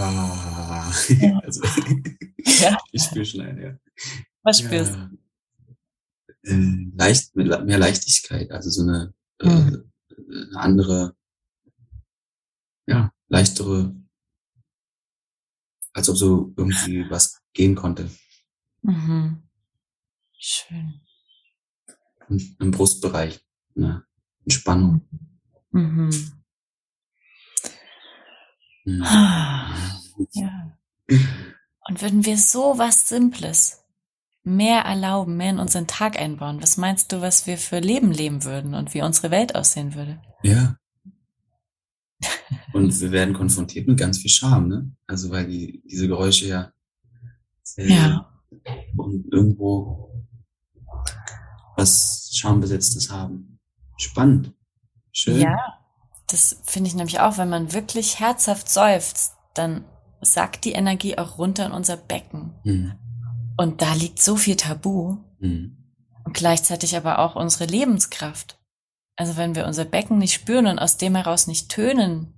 B: ja. also ja. ich spüre schon eine. Ja.
A: Was spürst du?
B: Äh, leicht, mehr Leichtigkeit, also so eine mhm eine andere, ja, leichtere, als ob so irgendwie was gehen konnte.
A: Mhm. Schön.
B: Und im Brustbereich, eine Entspannung. Mhm.
A: Mhm. Ja. Und würden wir so was Simples mehr erlauben, mehr in unseren Tag einbauen? Was meinst du, was wir für Leben leben würden und wie unsere Welt aussehen würde?
B: Ja. Und wir werden konfrontiert mit ganz viel Scham, ne? Also weil die, diese Geräusche ja,
A: ja.
B: und irgendwo was Schambesetztes haben. Spannend. Schön.
A: Ja, das finde ich nämlich auch, wenn man wirklich herzhaft seufzt, dann sackt die Energie auch runter in unser Becken. Mhm. Und da liegt so viel Tabu mhm. und gleichzeitig aber auch unsere Lebenskraft. Also wenn wir unser Becken nicht spüren und aus dem heraus nicht tönen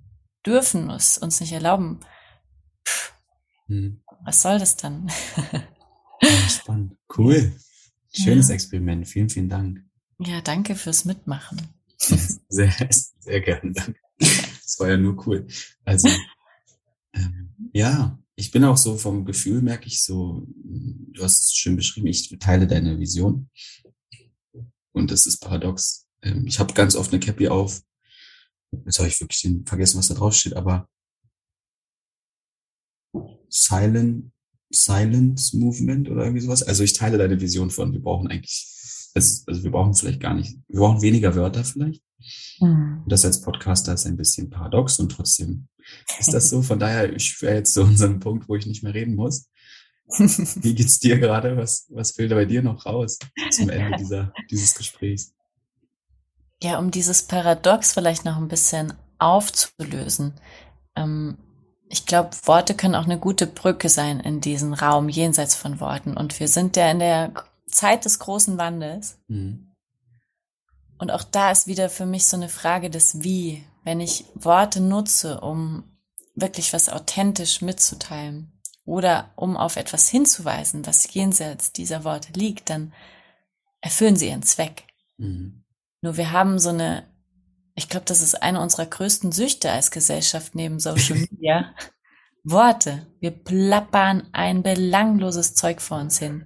A: dürfen, es uns nicht erlauben, pff, mhm. was soll das dann?
B: ja, spannend. Cool. Schönes ja. Experiment. Vielen, vielen Dank.
A: Ja, danke fürs Mitmachen.
B: Sehr, sehr gerne. Danke. Das war ja nur cool. Also, ähm, ja, ich bin auch so vom Gefühl, merke ich so, du hast es schön beschrieben, ich teile deine Vision. Und das ist paradox. Ähm, ich habe ganz oft eine Cappy auf. Jetzt habe ich wirklich vergessen, was da drauf steht, aber Silent, Silence Movement oder irgendwie sowas. Also ich teile deine Vision von, wir brauchen eigentlich, also, also wir brauchen vielleicht gar nicht, wir brauchen weniger Wörter vielleicht. Mhm. Das als Podcaster ist ein bisschen paradox und trotzdem ist das so. Von daher, ich wäre jetzt so unseren Punkt, wo ich nicht mehr reden muss. Wie geht's dir gerade? Was, was fehlt bei dir noch raus zum Ende dieser, dieses Gesprächs?
A: Ja, um dieses Paradox vielleicht noch ein bisschen aufzulösen. Ähm, ich glaube, Worte können auch eine gute Brücke sein in diesen Raum jenseits von Worten. Und wir sind ja in der Zeit des großen Wandels. Mhm. Und auch da ist wieder für mich so eine Frage des Wie. Wenn ich Worte nutze, um wirklich was authentisch mitzuteilen oder um auf etwas hinzuweisen, was jenseits dieser Worte liegt, dann erfüllen sie ihren Zweck. Mhm. Nur wir haben so eine, ich glaube, das ist eine unserer größten Süchte als Gesellschaft neben Social Media. Worte. Wir plappern ein belangloses Zeug vor uns hin.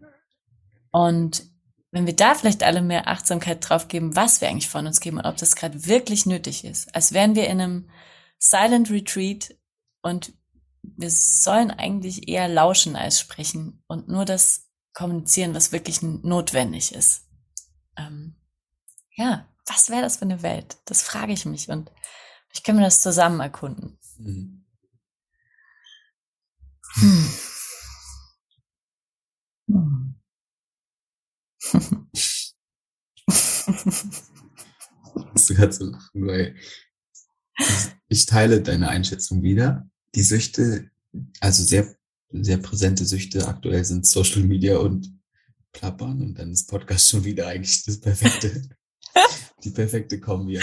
A: Und wenn wir da vielleicht alle mehr Achtsamkeit drauf geben, was wir eigentlich von uns geben und ob das gerade wirklich nötig ist, als wären wir in einem Silent Retreat und wir sollen eigentlich eher lauschen als sprechen und nur das kommunizieren, was wirklich notwendig ist. Ähm, ja, was wäre das für eine Welt? Das frage ich mich und ich kann mir das zusammen erkunden. Mhm. Hm. Hm.
B: Musste gerade so lachen, weil ich teile deine Einschätzung wieder. Die Süchte, also sehr, sehr präsente Süchte aktuell sind Social Media und Plappern und dann ist Podcast schon wieder eigentlich das perfekte, die perfekte Kombi,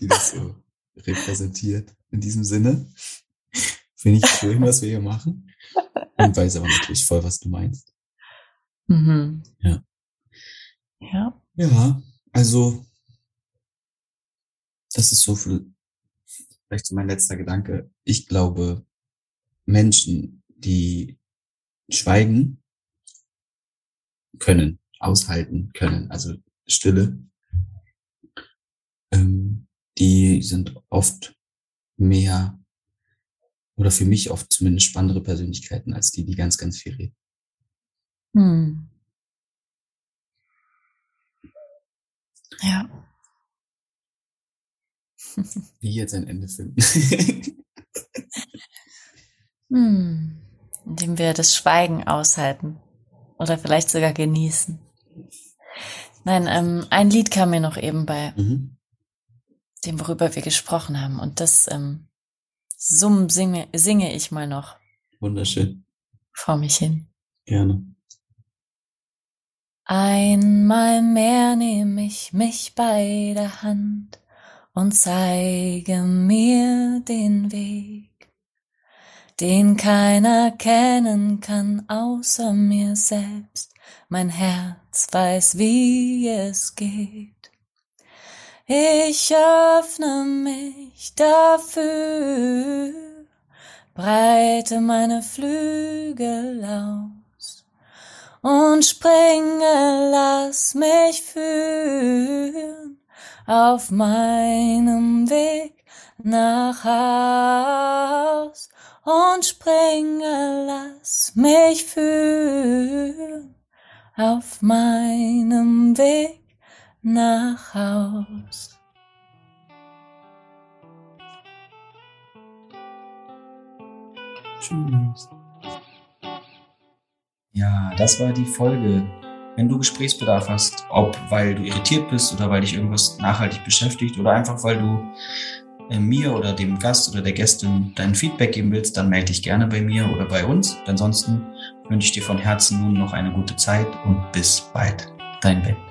B: die das so repräsentiert. In diesem Sinne finde ich schön, was wir hier machen und weiß aber natürlich voll, was du meinst.
A: Mhm.
B: Ja.
A: Ja.
B: Ja, also das ist so viel, vielleicht so mein letzter Gedanke. Ich glaube, Menschen, die schweigen können, aushalten können, also Stille, ähm, die sind oft mehr oder für mich oft zumindest spannendere Persönlichkeiten als die, die ganz, ganz viel reden.
A: Hm. Ja.
B: Wie jetzt ein Ende finden.
A: hm. Indem wir das Schweigen aushalten. Oder vielleicht sogar genießen. Nein, ähm, ein Lied kam mir noch eben bei
B: mhm.
A: dem, worüber wir gesprochen haben. Und das ähm, Summ singe, singe ich mal noch.
B: Wunderschön.
A: Vor mich hin.
B: Gerne.
A: Einmal mehr nehme ich mich bei der Hand und zeige mir den Weg, den keiner kennen kann außer mir selbst. Mein Herz weiß, wie es geht. Ich öffne mich dafür, breite meine Flügel aus und springe, lass mich führen auf meinem Weg nach Haus und springe, lass mich führen auf meinem Weg nach Haus.
B: Tschüss.
C: Ja, das war die Folge. Wenn du Gesprächsbedarf hast, ob weil du irritiert bist oder weil dich irgendwas nachhaltig beschäftigt oder einfach weil du äh, mir oder dem Gast oder der Gästin dein Feedback geben willst, dann melde dich gerne bei mir oder bei uns. Ansonsten wünsche ich dir von Herzen nun noch eine gute Zeit und bis bald. Dein Ben.